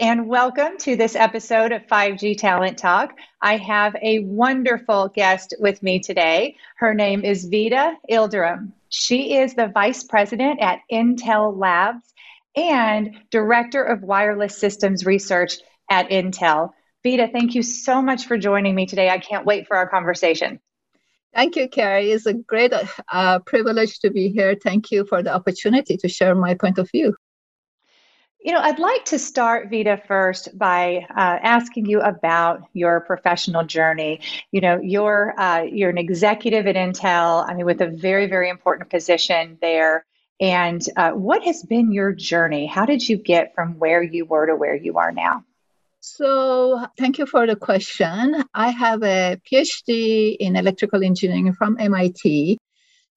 And welcome to this episode of 5G Talent Talk. I have a wonderful guest with me today. Her name is Vida Ilderem. She is the Vice President at Intel Labs and Director of Wireless Systems Research at Intel. Vida, thank you so much for joining me today. I can't wait for our conversation. Thank you, Carrie. It's a great uh, privilege to be here. Thank you for the opportunity to share my point of view. You know, I'd like to start, Vida, first by uh, asking you about your professional journey. You know, you're uh, you're an executive at Intel. I mean, with a very very important position there. And uh, what has been your journey? How did you get from where you were to where you are now? So, thank you for the question. I have a PhD in electrical engineering from MIT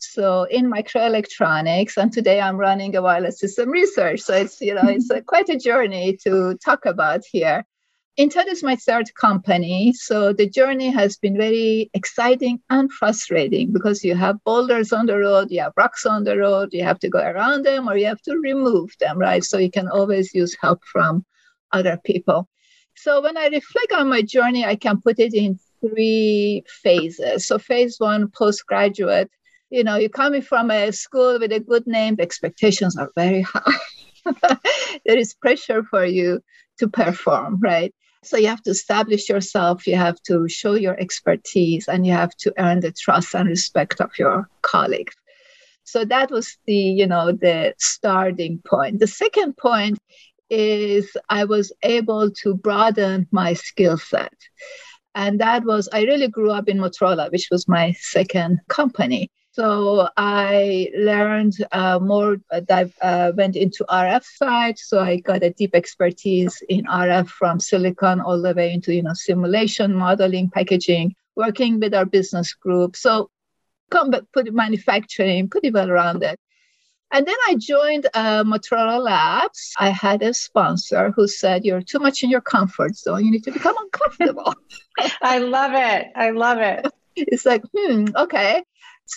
so in microelectronics and today i'm running a wireless system research. So it's you know it's a, quite a journey to talk about here. Intel is my third company. So the journey has been very exciting and frustrating because you have boulders on the road you have rocks on the road you have to go around them or you have to remove them right? So you can always use help from other people. So when i reflect on my journey i can put it in three phases. So phase one postgraduate you know, you're coming from a school with a good name, the expectations are very high. there is pressure for you to perform, right? So you have to establish yourself, you have to show your expertise, and you have to earn the trust and respect of your colleagues. So that was the, you know, the starting point. The second point is I was able to broaden my skill set. And that was, I really grew up in Motorola, which was my second company. So I learned uh, more, uh, uh, went into RF side. So I got a deep expertise in RF from silicon all the way into, you know, simulation, modeling, packaging, working with our business group. So come back, put manufacturing pretty well rounded. And then I joined uh, Motorola Labs. I had a sponsor who said, You're too much in your comfort zone. You need to become uncomfortable. I love it. I love it. It's like, hmm, okay.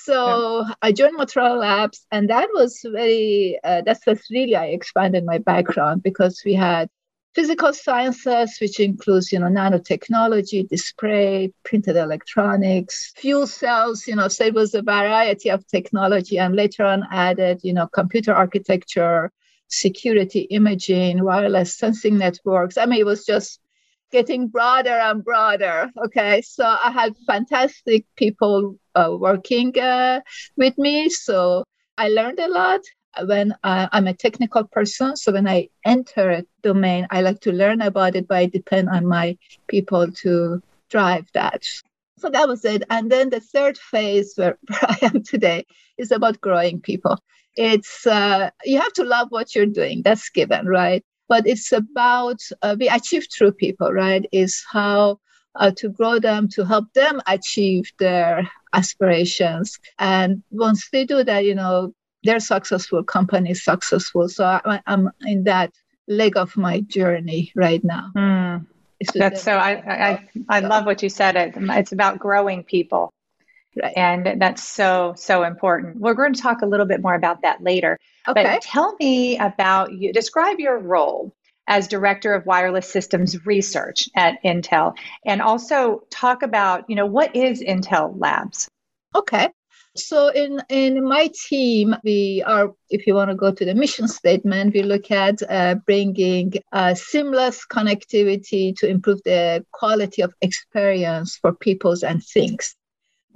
So yeah. I joined Motorola Labs, and that was very, uh, that's what really I expanded my background because we had physical sciences, which includes, you know, nanotechnology, display, printed electronics, fuel cells, you know, so it was a variety of technology and later on added, you know, computer architecture, security, imaging, wireless sensing networks. I mean, it was just getting broader and broader. Okay, so I had fantastic people uh, working uh, with me, so I learned a lot. When I, I'm a technical person, so when I enter a domain, I like to learn about it, but I depend on my people to drive that. So that was it. And then the third phase where, where I am today is about growing people. It's uh, you have to love what you're doing. That's given, right? But it's about uh, we achieve through people, right? Is how uh, to grow them, to help them achieve their aspirations. And once they do that, you know, they're successful, company successful. So I, am in that leg of my journey right now. Mm. That's so I, I I love what you said. It, it's about growing people. Right. And that's so, so important. We're going to talk a little bit more about that later. Okay. But tell me about you. Describe your role as Director of Wireless Systems Research at Intel. And also talk about, you know, what is Intel Labs? Okay. So in, in my team, we are, if you want to go to the mission statement, we look at uh, bringing uh, seamless connectivity to improve the quality of experience for peoples and things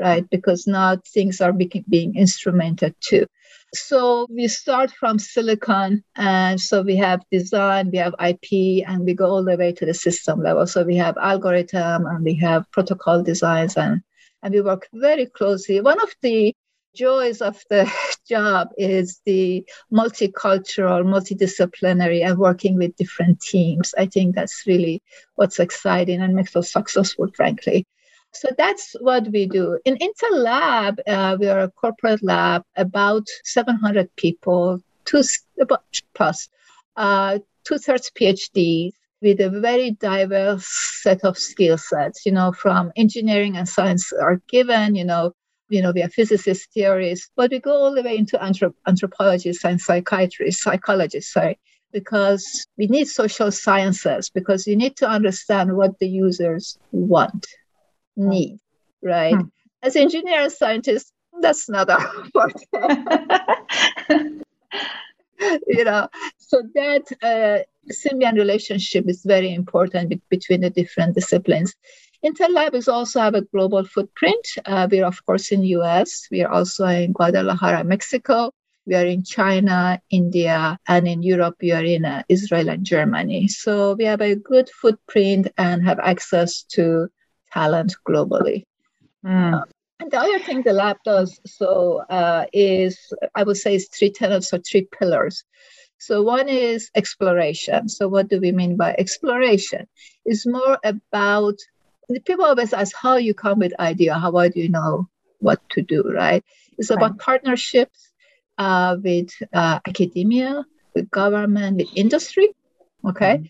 right? Because now things are being instrumented too. So we start from silicon, and so we have design, we have IP, and we go all the way to the system level. So we have algorithm and we have protocol designs, and and we work very closely. One of the joys of the job is the multicultural, multidisciplinary, and working with different teams. I think that's really what's exciting and makes us successful, frankly. So that's what we do. In Intel Lab, uh, we are a corporate lab, about 700 people, two about plus, uh, two thirds PhDs with a very diverse set of skill sets. You know, from engineering and science are given. You know, you know, we are physicists, theorists, but we go all the way into anthrop- anthropologists and psychiatrists, psychologists, sorry, because we need social sciences because you need to understand what the users want need, right? Hmm. As engineers, scientists, that's not our forte. you know, so that uh, symbiont relationship is very important be- between the different disciplines. Intel Lab is also have a global footprint. Uh, we're of course in US. We are also in Guadalajara, Mexico. We are in China, India, and in Europe, we are in uh, Israel and Germany. So we have a good footprint and have access to talent globally. Mm. And the other thing the lab does so uh, is, I would say, is three tenets or three pillars. So one is exploration. So what do we mean by exploration? It's more about people always ask how you come with idea. How do you know what to do? Right? It's right. about partnerships uh, with uh, academia, with government, with industry. Okay. Mm-hmm.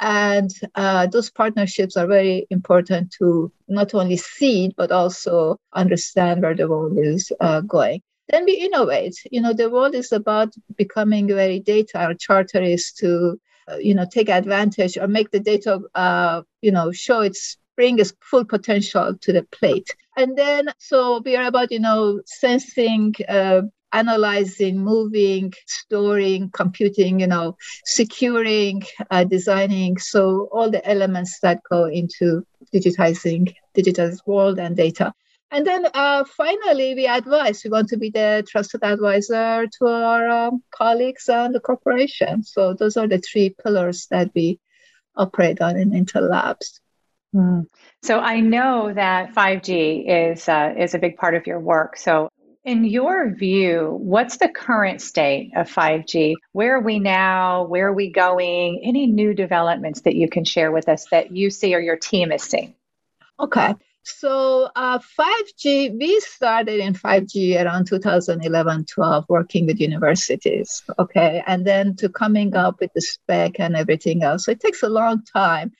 And uh, those partnerships are very important to not only see, but also understand where the world is uh, going. Then we innovate. You know, the world is about becoming very data. Our charter is to, uh, you know, take advantage or make the data, uh, you know, show its bring its full potential to the plate. And then, so we are about, you know, sensing, uh, analyzing, moving, storing, computing, you know, securing, uh, designing. So all the elements that go into digitizing digital world and data. And then uh, finally, we advise. We want to be the trusted advisor to our um, colleagues and the corporation. So those are the three pillars that we operate on in Intel Labs. Mm. So I know that 5G is uh, is a big part of your work. So in your view, what's the current state of 5G? Where are we now? Where are we going? Any new developments that you can share with us that you see or your team is seeing? Okay. So uh, 5G, we started in 5G around 2011, 12, working with universities. Okay. And then to coming up with the spec and everything else. So it takes a long time.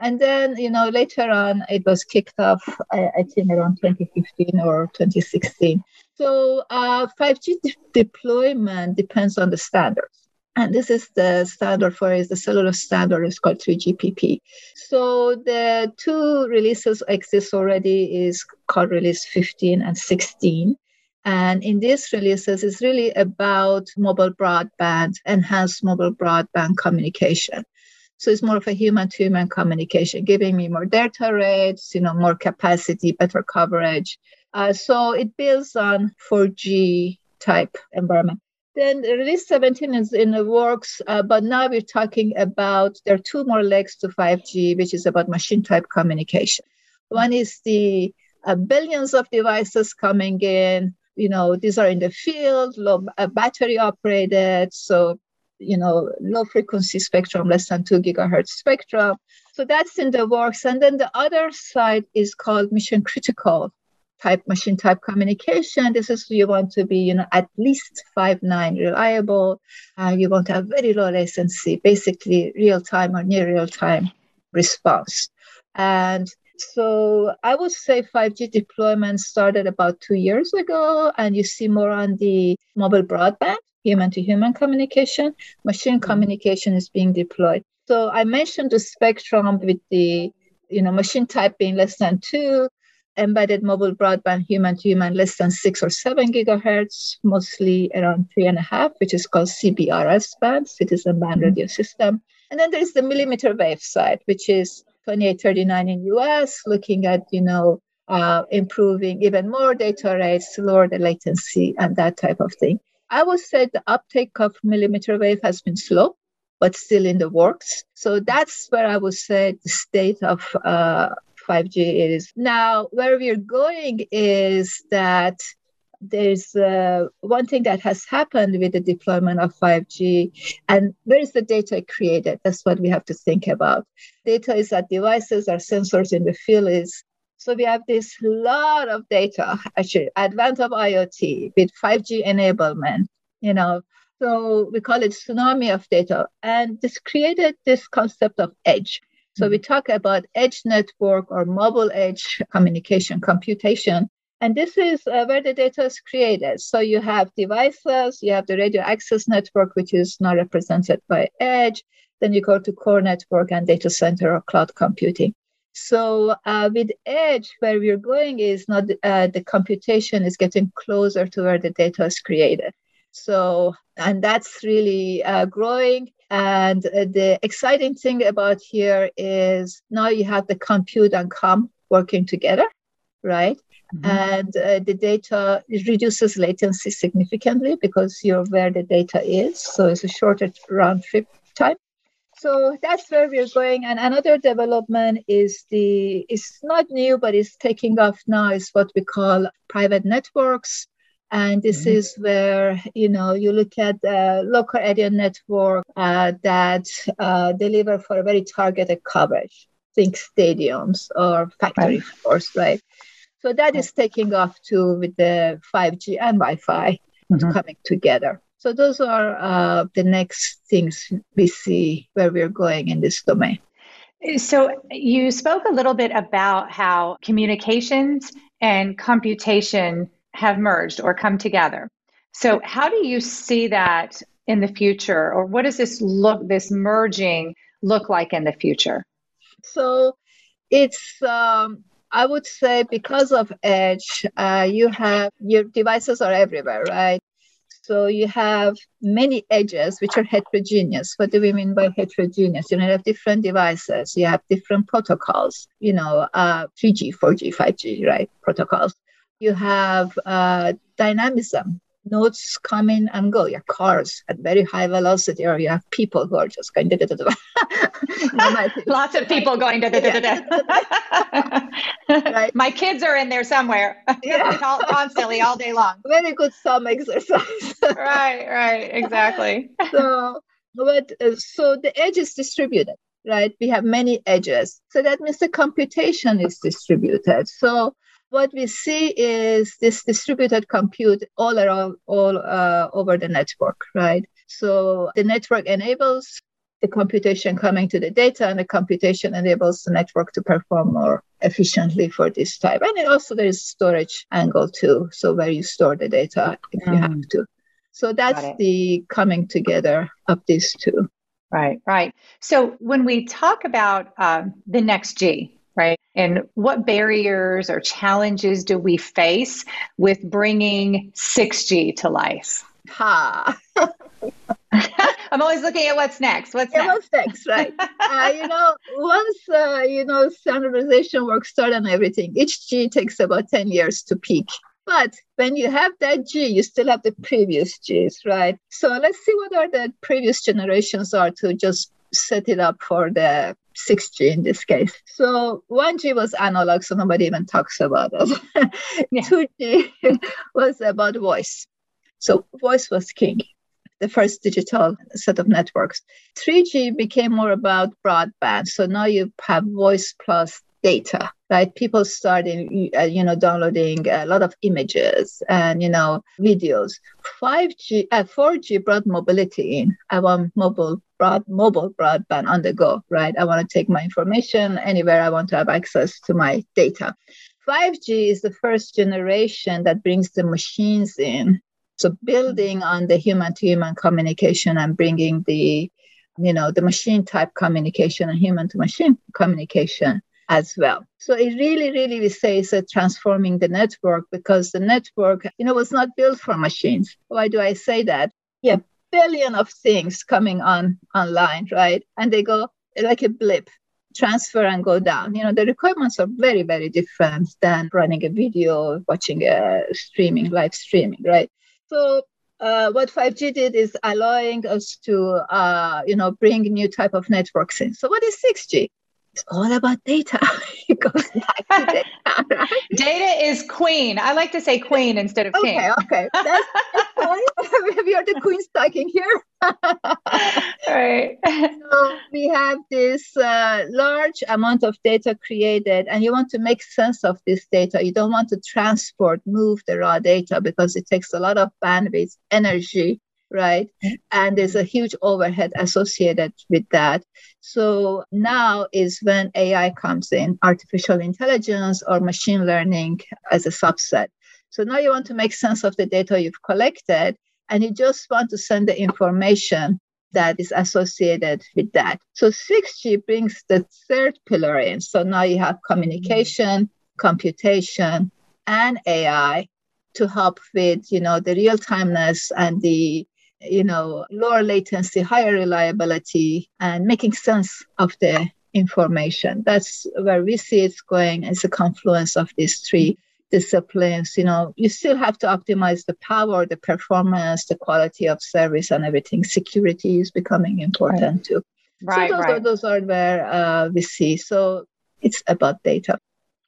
And then, you know, later on, it was kicked off, I, I think, around 2015 or 2016. So uh, 5G de- deployment depends on the standards. And this is the standard for is the cellular standard is called 3GPP. So the two releases exist already is called release 15 and 16. And in these releases, it's really about mobile broadband, enhanced mobile broadband communication. So it's more of a human to human communication, giving me more data rates, you know, more capacity, better coverage. Uh, so it builds on 4G type environment. Then release 17 is in the works, uh, but now we're talking about there are two more legs to 5G, which is about machine type communication. One is the uh, billions of devices coming in. You know, these are in the field, low uh, battery operated. So you know, low frequency spectrum, less than two gigahertz spectrum. So that's in the works. And then the other side is called mission critical type machine type communication. This is you want to be, you know, at least five nine reliable. Uh, you want to have very low latency, basically real time or near real time response. And so I would say 5G deployment started about two years ago, and you see more on the mobile broadband human to human communication, machine mm-hmm. communication is being deployed. So I mentioned the spectrum with the you know machine type being less than two, embedded mobile broadband human to human less than six or seven gigahertz, mostly around three and a half, which is called CBRS band, citizen band mm-hmm. radio system. And then there's the millimeter wave side, which is 2839 in US, looking at you know uh, improving even more data rates, lower the latency, and that type of thing. I would say the uptake of millimeter wave has been slow, but still in the works. So that's where I would say the state of uh, 5G is. Now, where we're going is that there's uh, one thing that has happened with the deployment of 5G, and where is the data created? That's what we have to think about. Data is at devices or sensors in the field is. So we have this lot of data, actually, advent of IoT with 5G enablement, you know. So we call it tsunami of data. And this created this concept of edge. So we talk about edge network or mobile edge communication, computation. And this is uh, where the data is created. So you have devices, you have the radio access network, which is now represented by edge. Then you go to core network and data center or cloud computing. So uh, with edge, where we're going is not uh, the computation is getting closer to where the data is created. So, and that's really uh, growing. And uh, the exciting thing about here is now you have the compute and com working together, right? Mm-hmm. And uh, the data reduces latency significantly because you're where the data is. So it's a shorter round trip time. So that's where we're going. And another development is the, it's not new, but it's taking off now, is what we call private networks and this mm-hmm. is where you know you look at the local area network uh, that uh, deliver for a very targeted coverage think stadiums or factory right. floors right so that is taking off too with the 5g and wi-fi mm-hmm. coming together so those are uh, the next things we see where we're going in this domain so you spoke a little bit about how communications and computation have merged or come together. So, how do you see that in the future, or what does this look, this merging look like in the future? So, it's um, I would say because of edge, uh, you have your devices are everywhere, right? So you have many edges which are heterogeneous. What do we mean by heterogeneous? You know, you have different devices, you have different protocols, you know, uh, 3G, 4G, 5G, right? Protocols you have uh, dynamism. Nodes come in and go. Your cars at very high velocity, or you have people who are just going. Da, da, da, Lots of people going. Da, da, da, da, right. My kids are in there somewhere. Yeah. constantly all day long. Very good some exercise. right. Right. Exactly. so, but uh, so the edge is distributed right? We have many edges. So that means the computation is distributed. So what we see is this distributed compute all around, all uh, over the network, right? So the network enables the computation coming to the data, and the computation enables the network to perform more efficiently for this type. And it also there is storage angle too, so where you store the data if mm. you have mm. to. So that's the coming together of these two. Right, right. So when we talk about um, the next G? And what barriers or challenges do we face with bringing 6G to life? Ha. I'm always looking at what's next. What's yeah, next? What's next, right? uh, you know, once uh, you know standardization work start and everything, each G takes about 10 years to peak. But when you have that G, you still have the previous Gs, right? So let's see what are the previous generations are to just set it up for the 6G in this case. So 1G was analog, so nobody even talks about it. yeah. 2G was about voice. So voice was king, the first digital set of networks. 3G became more about broadband. So now you have voice plus data right people started uh, you know downloading a lot of images and you know videos 5g uh, 4g brought mobility in i want mobile broad mobile broadband on the go, right? I want to take my information anywhere I want to have access to my data. 5G is the first generation that brings the machines in. So building on the human to human communication and bringing the you know the machine type communication and human to machine communication as well. So it really, really, we say is a transforming the network because the network, you know, was not built for machines. Why do I say that? Yeah, billion of things coming on online, right? And they go like a blip, transfer and go down. You know, the requirements are very, very different than running a video, watching a streaming, live streaming, right? So uh, what 5G did is allowing us to, uh, you know, bring new type of networks in. So what is 6G? It's all about data. it goes back to data. Right? Data is queen. I like to say queen instead of king. Okay, That's, we are the queens talking here. right. so we have this uh, large amount of data created, and you want to make sense of this data. You don't want to transport, move the raw data because it takes a lot of bandwidth, energy, right? And there's a huge overhead associated with that. So now is when AI comes in, artificial intelligence or machine learning as a subset. So now you want to make sense of the data you've collected and you just want to send the information that is associated with that. So 6G brings the third pillar in. So now you have communication, computation, and AI to help with, you know, the real timeness and the you know, lower latency, higher reliability, and making sense of the information. That's where we see it's going. It's a confluence of these three disciplines. You know, you still have to optimize the power, the performance, the quality of service, and everything. Security is becoming important right. too. Right, so those, right. Are, those are where uh, we see. So it's about data.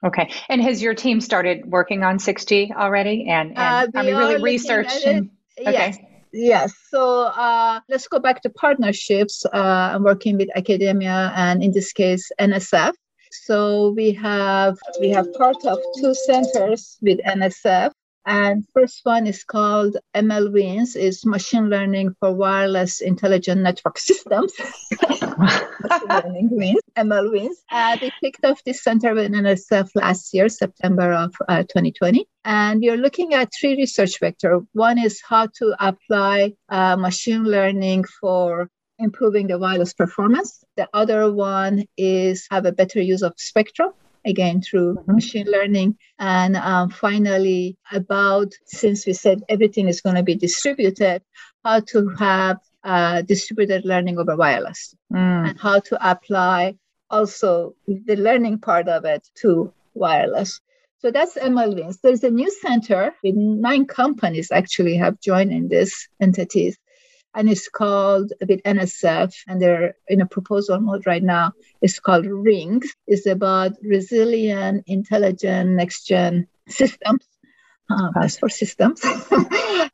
Okay. And has your team started working on 6G already? And, and uh, I mean, really researching? Okay. Yes. Yes. So uh, let's go back to partnerships. Uh, I'm working with academia and in this case NSF. So we have we have part of two centers with NSF. And first one is called MLWINS, is machine learning for wireless intelligent network systems. machine learning wins, MLWINS. Uh, they kicked off this center with NSF last year, September of uh, 2020. And you're looking at three research vectors. One is how to apply uh, machine learning for improving the wireless performance. The other one is have a better use of spectrum again through mm-hmm. machine learning. And um, finally, about since we said everything is going to be distributed, how to have uh, distributed learning over wireless mm. and how to apply also the learning part of it to wireless. So that's MLWINS. There's a new center with nine companies actually have joined in this entities and it's called with NSF, and they're in a proposal mode right now. It's called RINGS. It's about resilient, intelligent, next gen systems. Uh, that's for systems.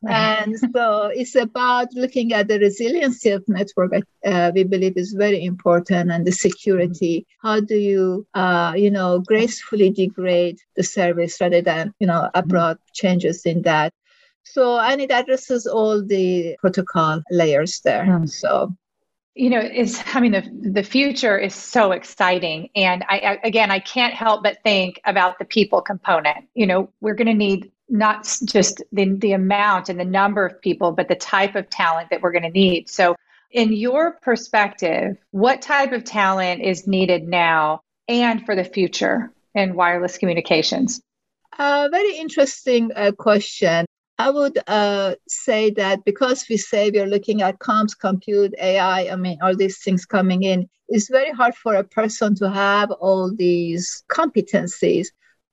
and so it's about looking at the resiliency of network. Uh, we believe is very important, and the security. How do you, uh, you know, gracefully degrade the service rather than, you know, abrupt changes in that? So, and it addresses all the protocol layers there. Hmm. So, you know, it's, I mean, the, the future is so exciting. And I, I, again, I can't help but think about the people component. You know, we're going to need not just the, the amount and the number of people, but the type of talent that we're going to need. So, in your perspective, what type of talent is needed now and for the future in wireless communications? A uh, very interesting uh, question. I would uh, say that because we say we are looking at comms, compute, AI, I mean, all these things coming in, it's very hard for a person to have all these competencies.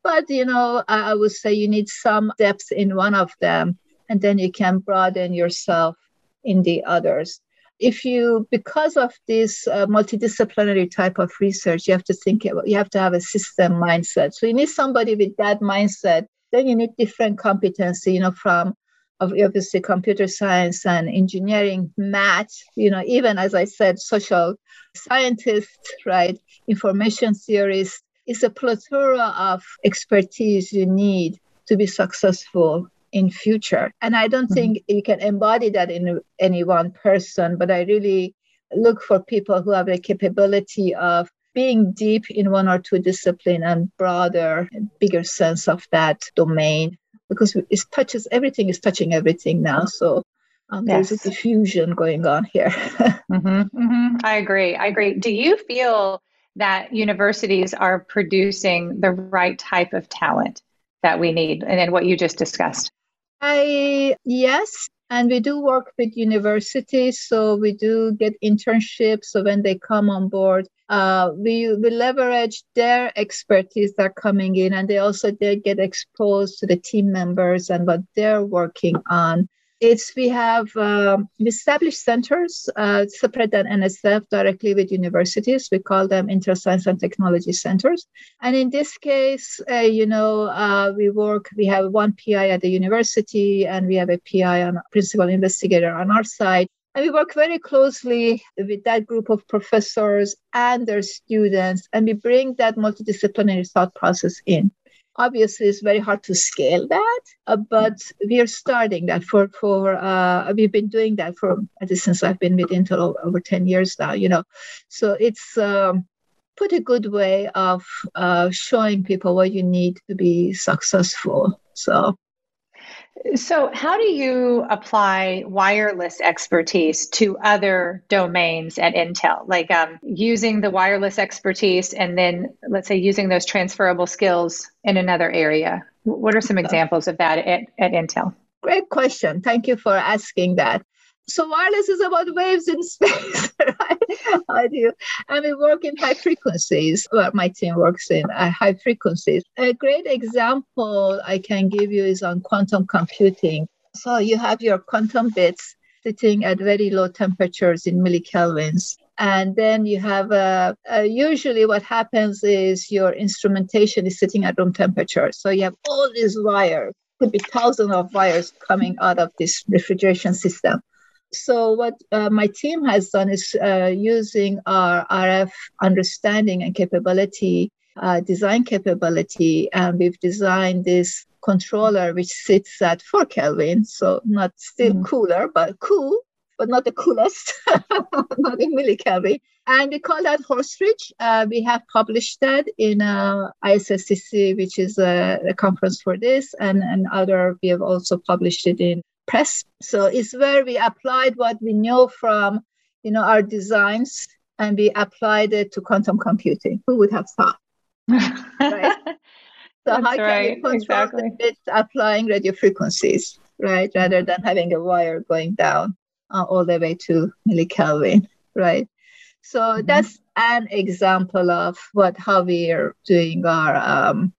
But, you know, I, I would say you need some depth in one of them, and then you can broaden yourself in the others. If you, because of this uh, multidisciplinary type of research, you have to think about, you have to have a system mindset. So you need somebody with that mindset then you need different competency, you know, from of obviously computer science and engineering, math, you know, even as I said, social scientists, right, information theorists. It's a plethora of expertise you need to be successful in future. And I don't mm-hmm. think you can embody that in any one person, but I really look for people who have the capability of being deep in one or two discipline and broader, bigger sense of that domain because it touches everything is touching everything now. So um, yes. there's a diffusion going on here. mm-hmm, mm-hmm. I agree. I agree. Do you feel that universities are producing the right type of talent that we need and then what you just discussed? I yes, and we do work with universities, so we do get internships. So when they come on board, uh, we, we leverage their expertise that are coming in, and they also get exposed to the team members and what they're working on. It's we have um, established centers uh, separate than NSF directly with universities. We call them Intel Science and technology centers. And in this case, uh, you know, uh, we work. We have one PI at the university, and we have a PI on principal investigator on our side. And we work very closely with that group of professors and their students, and we bring that multidisciplinary thought process in. Obviously, it's very hard to scale that, uh, but we are starting that for for uh, we've been doing that for since I've been with Intel over ten years now. You know, so it's um, put a good way of uh, showing people what you need to be successful. So so, how do you apply wireless expertise to other domains at Intel? Like um, using the wireless expertise and then, let's say, using those transferable skills in another area? What are some examples of that at, at Intel? Great question. Thank you for asking that so wireless is about waves in space, right? I do. And we work in high frequencies. Well, my team works in uh, high frequencies. A great example I can give you is on quantum computing. So you have your quantum bits sitting at very low temperatures in millikelvins. And then you have uh, uh, usually what happens is your instrumentation is sitting at room temperature. So you have all these wires, could be thousands of wires coming out of this refrigeration system. So what uh, my team has done is uh, using our RF understanding and capability, uh, design capability, and we've designed this controller which sits at 4 Kelvin, so not still mm cooler, but cool, but not the coolest, not in millikelvin. And we call that Horse-Ridge. Uh, we have published that in uh, ISSCC, which is a, a, conference for this, and, and other, we have also published it in press. So it's where we applied what we know from, you know, our designs and we applied it to quantum computing. Who would have thought? right? So That's how can right. we control exactly. it applying radio frequencies, right? Rather than having a wire going down uh, all the way to millikelvin, right? So mm-hmm. that's an example of what how we are doing our um,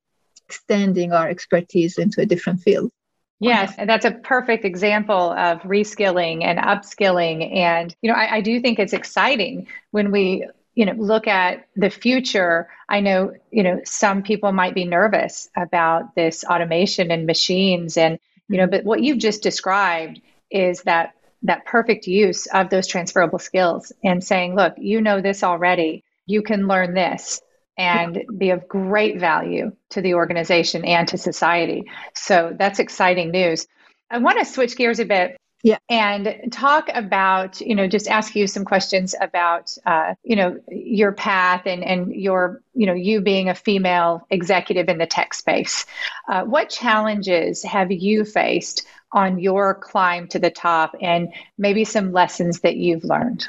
extending our expertise into a different field. Yes, and that's a perfect example of reskilling and upskilling. And, you know, I, I, do think it's exciting when we, you know, look at the future. I know, you know, some people might be nervous about this automation and machines and, you know, but what you've just described is that that perfect use of those transferable skills and saying, look, you know this already. You can learn this and be of great value to the organization and to society. So that's exciting news. I want to switch gears a bit yeah. and talk about you know just ask you some questions about uh, you know your path and and your you know you being a female executive in the tech space uh, what challenges have you faced on your climb to the top and maybe some lessons that you've learned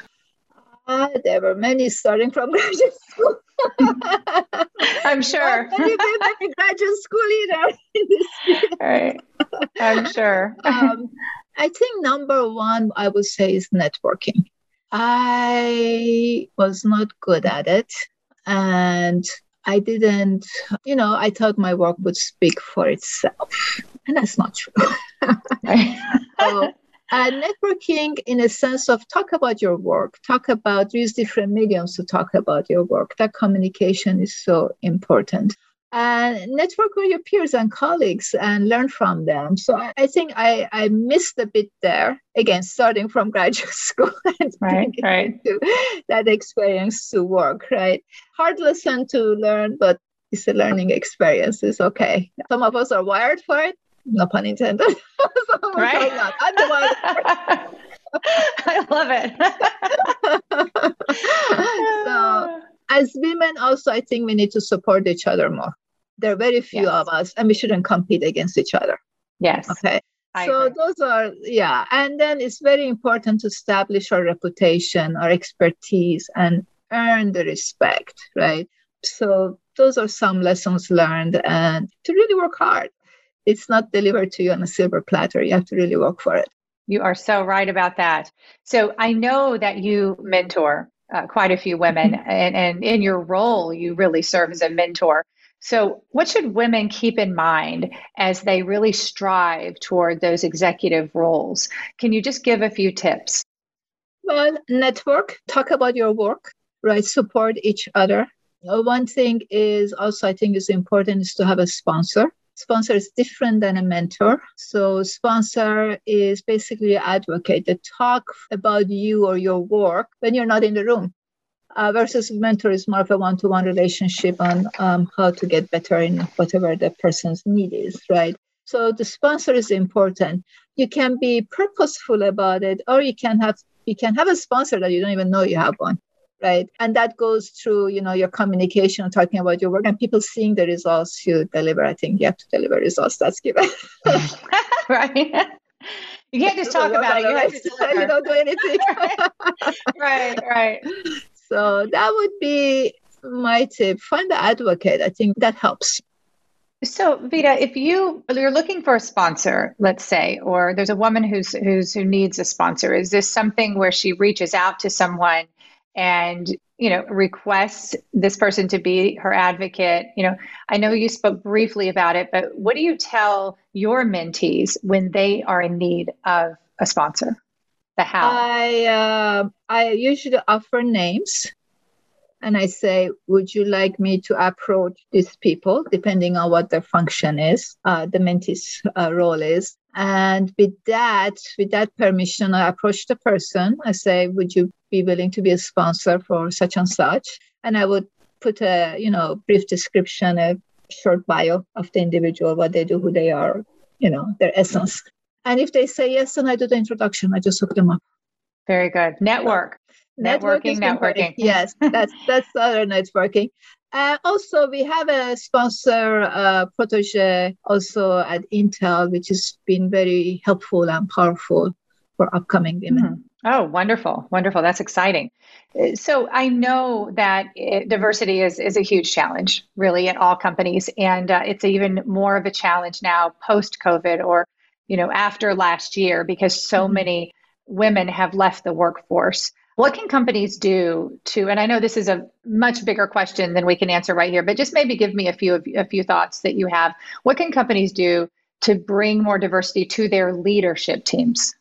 uh, there were many starting from graduate school I'm sure. Graduate school either. right. I'm sure. um, I think number one, I would say, is networking. I was not good at it. And I didn't, you know, I thought my work would speak for itself. And that's not true. so, and networking in a sense of talk about your work, talk about use different mediums to talk about your work. That communication is so important. And network with your peers and colleagues and learn from them. So I, I think I, I missed a bit there. Again, starting from graduate school and right, right. that experience to work, right? Hard lesson to learn, but it's a learning experience. It's okay. Some of us are wired for it, no pun intended. so oh right? I'm the one. I love it. so, as women, also, I think we need to support each other more. There are very few yes. of us, and we shouldn't compete against each other. Yes. Okay. I so agree. those are yeah, and then it's very important to establish our reputation, our expertise, and earn the respect, right? So those are some lessons learned, and to really work hard it's not delivered to you on a silver platter. You have to really work for it. You are so right about that. So I know that you mentor uh, quite a few women, mm-hmm. and, and in your role, you really serve as a mentor So, what should women keep in mind as they really strive toward those executive roles? Can you just give a few tips? Well, network, talk about your work, right? Support each other. One thing is also, I think, is important is to have a sponsor. Sponsor is different than a mentor. So, sponsor is basically advocate that talk about you or your work when you're not in the room. Uh, versus mentor is more of a one-to-one relationship on um, how to get better in whatever the person's need is right? So the sponsor is important. You can be purposeful about it or you can have you can have a sponsor that you don't even know you have one right and that goes through you know your communication talking about your work and people seeing the results you deliver i think you have to deliver results that's given right you can't just talk about it. You, have to you don't do anything. right, right. So that would be my tip. Find the advocate. I think that helps. So Vida, if you you're looking for a sponsor, let's say, or there's a woman who's who's who needs a sponsor, is this something where she reaches out to someone and you know request this person to be her advocate? You know, I know you spoke briefly about it, but what do you tell your mentees when they are in need of a sponsor? The how? I uh, I usually offer names, and I say, "Would you like me to approach these people, depending on what their function is, uh, the mentee's uh, role is?" And with that, with that permission, I approach the person. I say, "Would you be willing to be a sponsor for such and such?" And I would put a you know brief description, a short bio of the individual, what they do, who they are, you know, their essence. And if they say yes, then I do the introduction. I just hook them up. Very good. Network. networking, networking. Yes, that's that's other networking. Uh, also, we have a sponsor, uh, Protege, also at Intel, which has been very helpful and powerful for upcoming women. Mm-hmm. Oh, wonderful, wonderful. That's exciting. So I know that it, diversity is is a huge challenge, really, at all companies, and uh, it's even more of a challenge now post COVID or you know, after last year because so mm-hmm. many women have left the workforce. What can companies do to, and I know this is a much bigger question than we can answer right here, but just maybe give me a few of a few thoughts that you have. What can companies do to bring more diversity to their leadership teams?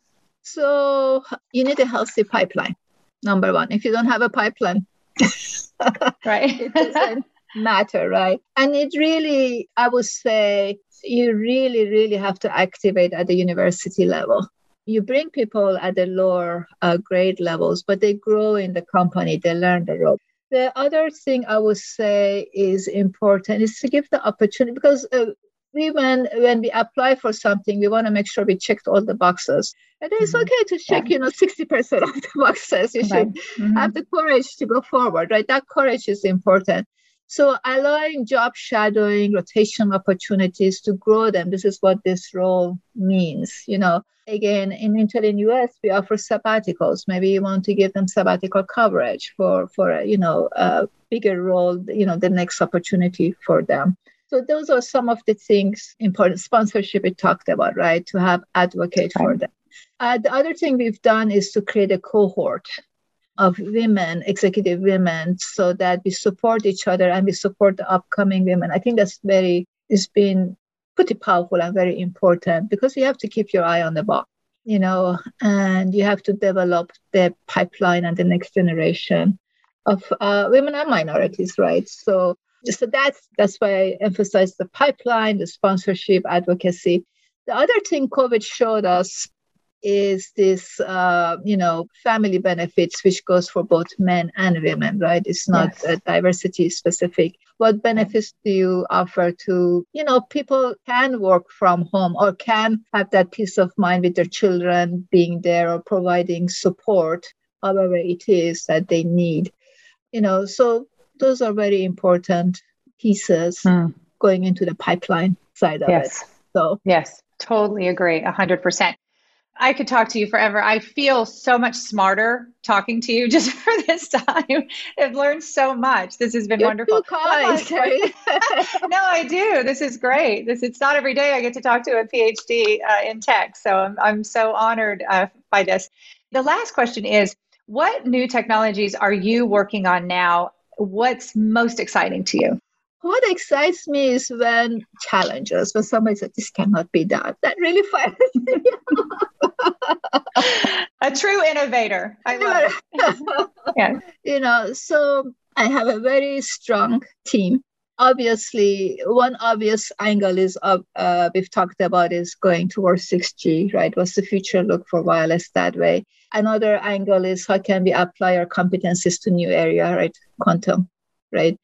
So you need a healthy pipeline. Number one, if you don't have a pipeline, right, it doesn't matter, right? And it really, I would say, you really, really have to activate at the university level. You bring people at the lower uh, grade levels, but they grow in the company, they learn the rope. The other thing I would say is important is to give the opportunity because uh, we when when we apply for something, we want to make sure we checked all the boxes. And it's mm-hmm. okay to check, yeah. you know, 60% of the boxes. You should mm-hmm. have the courage to go forward, right? That courage is important. So allowing job shadowing, rotation opportunities to grow them. This is what this role means. You know, again, in Intel in US, we offer sabbaticals. Maybe you want to give them sabbatical coverage for for a, you know a bigger role. You know, the next opportunity for them. So those are some of the things important. Sponsorship we talked about, right? To have advocate right. for them. Uh, the other thing we've done is to create a cohort of women, executive women, so that we support each other and we support the upcoming women. I think that's very, it's been pretty powerful and very important because you have to keep your eye on the ball, you know, and you have to develop the pipeline and the next generation of uh, women and minorities, right? So, so that's that's why I emphasize the pipeline, the sponsorship, advocacy. The other thing COVID showed us is this uh, you know family benefits which goes for both men and women right? It's not yes. diversity specific. What benefits do you offer to you know people can work from home or can have that peace of mind with their children being there or providing support however it is that they need you know? So those are very important pieces mm. going into the pipeline side of yes. it so yes. Totally agree. 100% I could talk to you forever. I feel so much smarter talking to you just for this time. I've learned so much. This has been You're wonderful. Too kind, no, I do. This is great. This it's not every day I get to talk to a PhD uh, in tech, so I'm I'm so honored uh, by this. The last question is, what new technologies are you working on now? What's most exciting to you? What excites me is when challenges, when somebody says this cannot be done. That really fires me. a true innovator. I love it. yeah. You know, so I have a very strong team. Obviously, one obvious angle is uh, uh, we've talked about is going towards 6G, right? What's the future look for wireless that way? Another angle is how can we apply our competencies to new area, right? Quantum, right?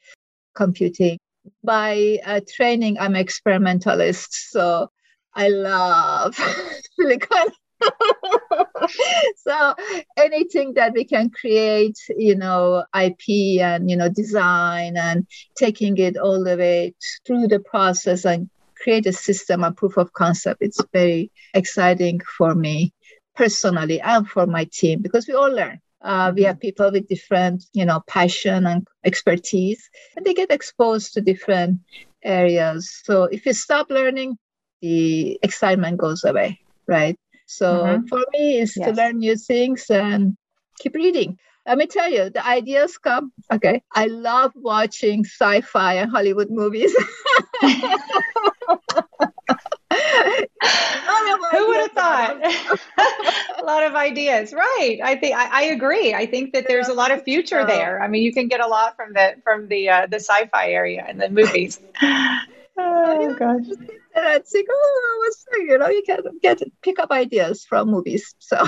Computing. By uh, training, I'm experimentalist, so I love silicon so anything that we can create you know ip and you know design and taking it all the way through the process and create a system and proof of concept it's very exciting for me personally and for my team because we all learn uh, we have people with different you know passion and expertise and they get exposed to different areas so if you stop learning the excitement goes away right so mm-hmm. for me, is yes. to learn new things and keep reading. Let me tell you, the ideas come. Okay, I love watching sci-fi and Hollywood movies. Who would have thought? a lot of ideas, right? I think I, I, agree. I think that there's a lot of future there. I mean, you can get a lot from the from the uh, the sci-fi area and the movies. oh gosh and I'd think, oh, what's you know, you can get pick up ideas from movies. So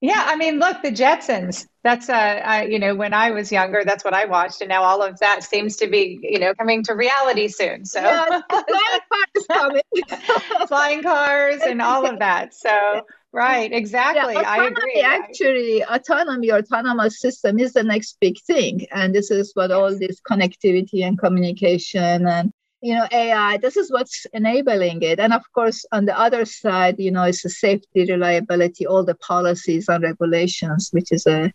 yeah, I mean, look, the Jetsons. That's uh, I, you know, when I was younger, that's what I watched, and now all of that seems to be, you know, coming to reality soon. So yeah, flying cars coming, flying cars, and all of that. So. Right, exactly. Yeah, I agree. Actually, autonomy, autonomous system is the next big thing. And this is what all this connectivity and communication and you know ai this is what's enabling it. And of course on the other side you know it's the safety reliability all the policies and regulations which is a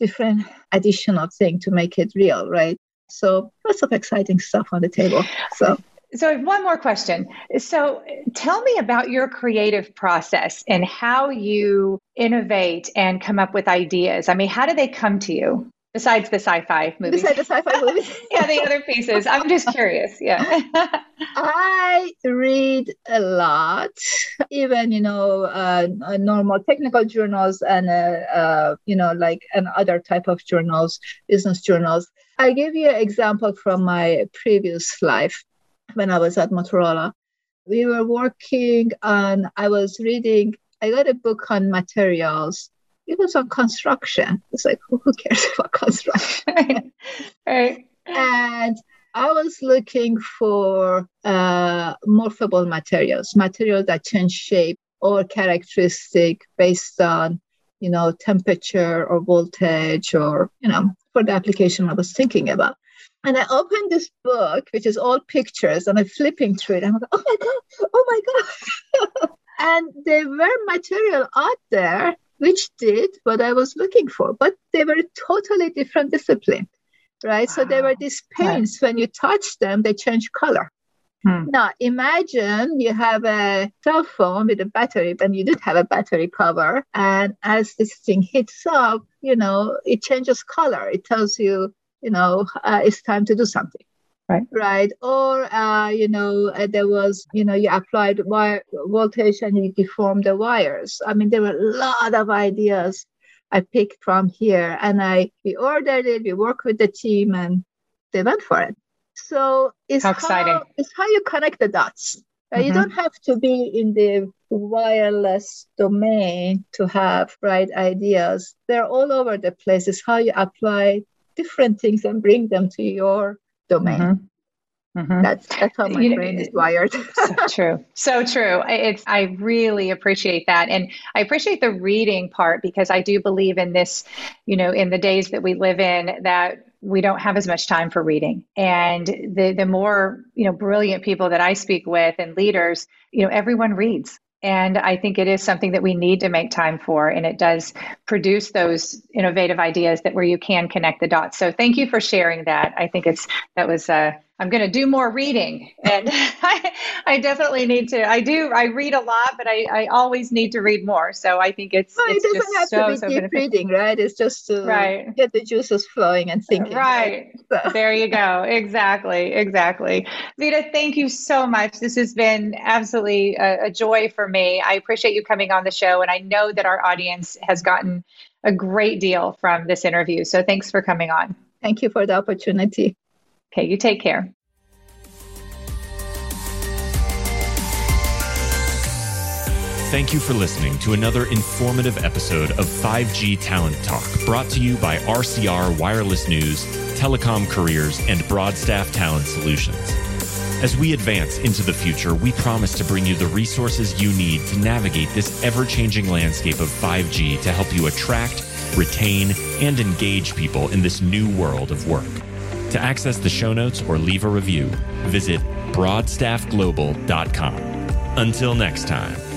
different additional thing to make it real right? So lots of exciting stuff on the table so. So one more question. So tell me about your creative process and how you innovate and come up with ideas. I mean how do they come to you Besides the sci-fi movies. Besides the sci-fi movies. yeah, the other pieces. I'm just curious. Yeah. I read a lot, even you know, uh, normal technical journals and uh, uh, you know, like and other type of journals, business journals. I give you an example from my previous life when I was at Motorola. We were working on. I was reading. I got a book on materials it was on construction. It's like, who cares about construction? right. And I was looking for uh, morphable materials, materials that change shape or characteristic based on, you know, temperature or voltage or, you know, for the application I was thinking about. And I opened this book, which is all pictures, and I'm flipping through it. I'm like, oh my God, oh my God. and there were material out there which did what I was looking for, but they were totally different discipline, right? Wow. So there were these paints, when you touch them, they change color. Hmm. Now, imagine you have a cell phone with a battery, and you did have a battery cover. And as this thing hits up, you know, it changes color. It tells you, you know, uh, it's time to do something right. Right. Or uh, you know uh, there was you know you applied wire voltage and you deformed the wires. I mean there were a lot of ideas i picked from here and i we ordered it we worked with the team and they went for it. So it's how exciting. how, it's how you connect the dots. Uh, mm-hmm. you don't have to be in the wireless domain to have right ideas. They're all over the place. It's how you apply different things and bring them to your domain. Mm-hmm. Mm-hmm. That's that's how my you brain know, is wired. so true, so true. It's I really appreciate that, and I appreciate the reading part because I do believe in this. You know, in the days that we live in, that we don't have as much time for reading, and the the more you know brilliant people that I speak with and leaders, you know, everyone reads. And I think it is something that we need to make time for. And it does produce those innovative ideas that where you can connect the dots. So thank you for sharing that. I think it's that was uh, I'm going to do more reading. And I, I, definitely need to. I do. I read a lot, but I, I always need to read more. So I think it's, it's it doesn't have so, to be so deep beneficial. reading, right? It's just to right. get the juices flowing and thinking. Right. right? So. There you go. Exactly. Exactly. Vida, thank you so much. This has been absolutely a, a joy for me. I appreciate you coming on the show, and I know that our audience has gotten a great deal from this interview. So thanks for coming on. Thank you for the opportunity. Okay, you take care. Thank you for listening to another informative episode of 5G Talent Talk, brought to you by RCR Wireless News, Telecom Careers, and Broadstaff Talent Solutions. As we advance into the future, we promise to bring you the resources you need to navigate this ever changing landscape of 5G to help you attract, retain, and engage people in this new world of work. To access the show notes or leave a review, visit broadstaffglobal.com. Until next time.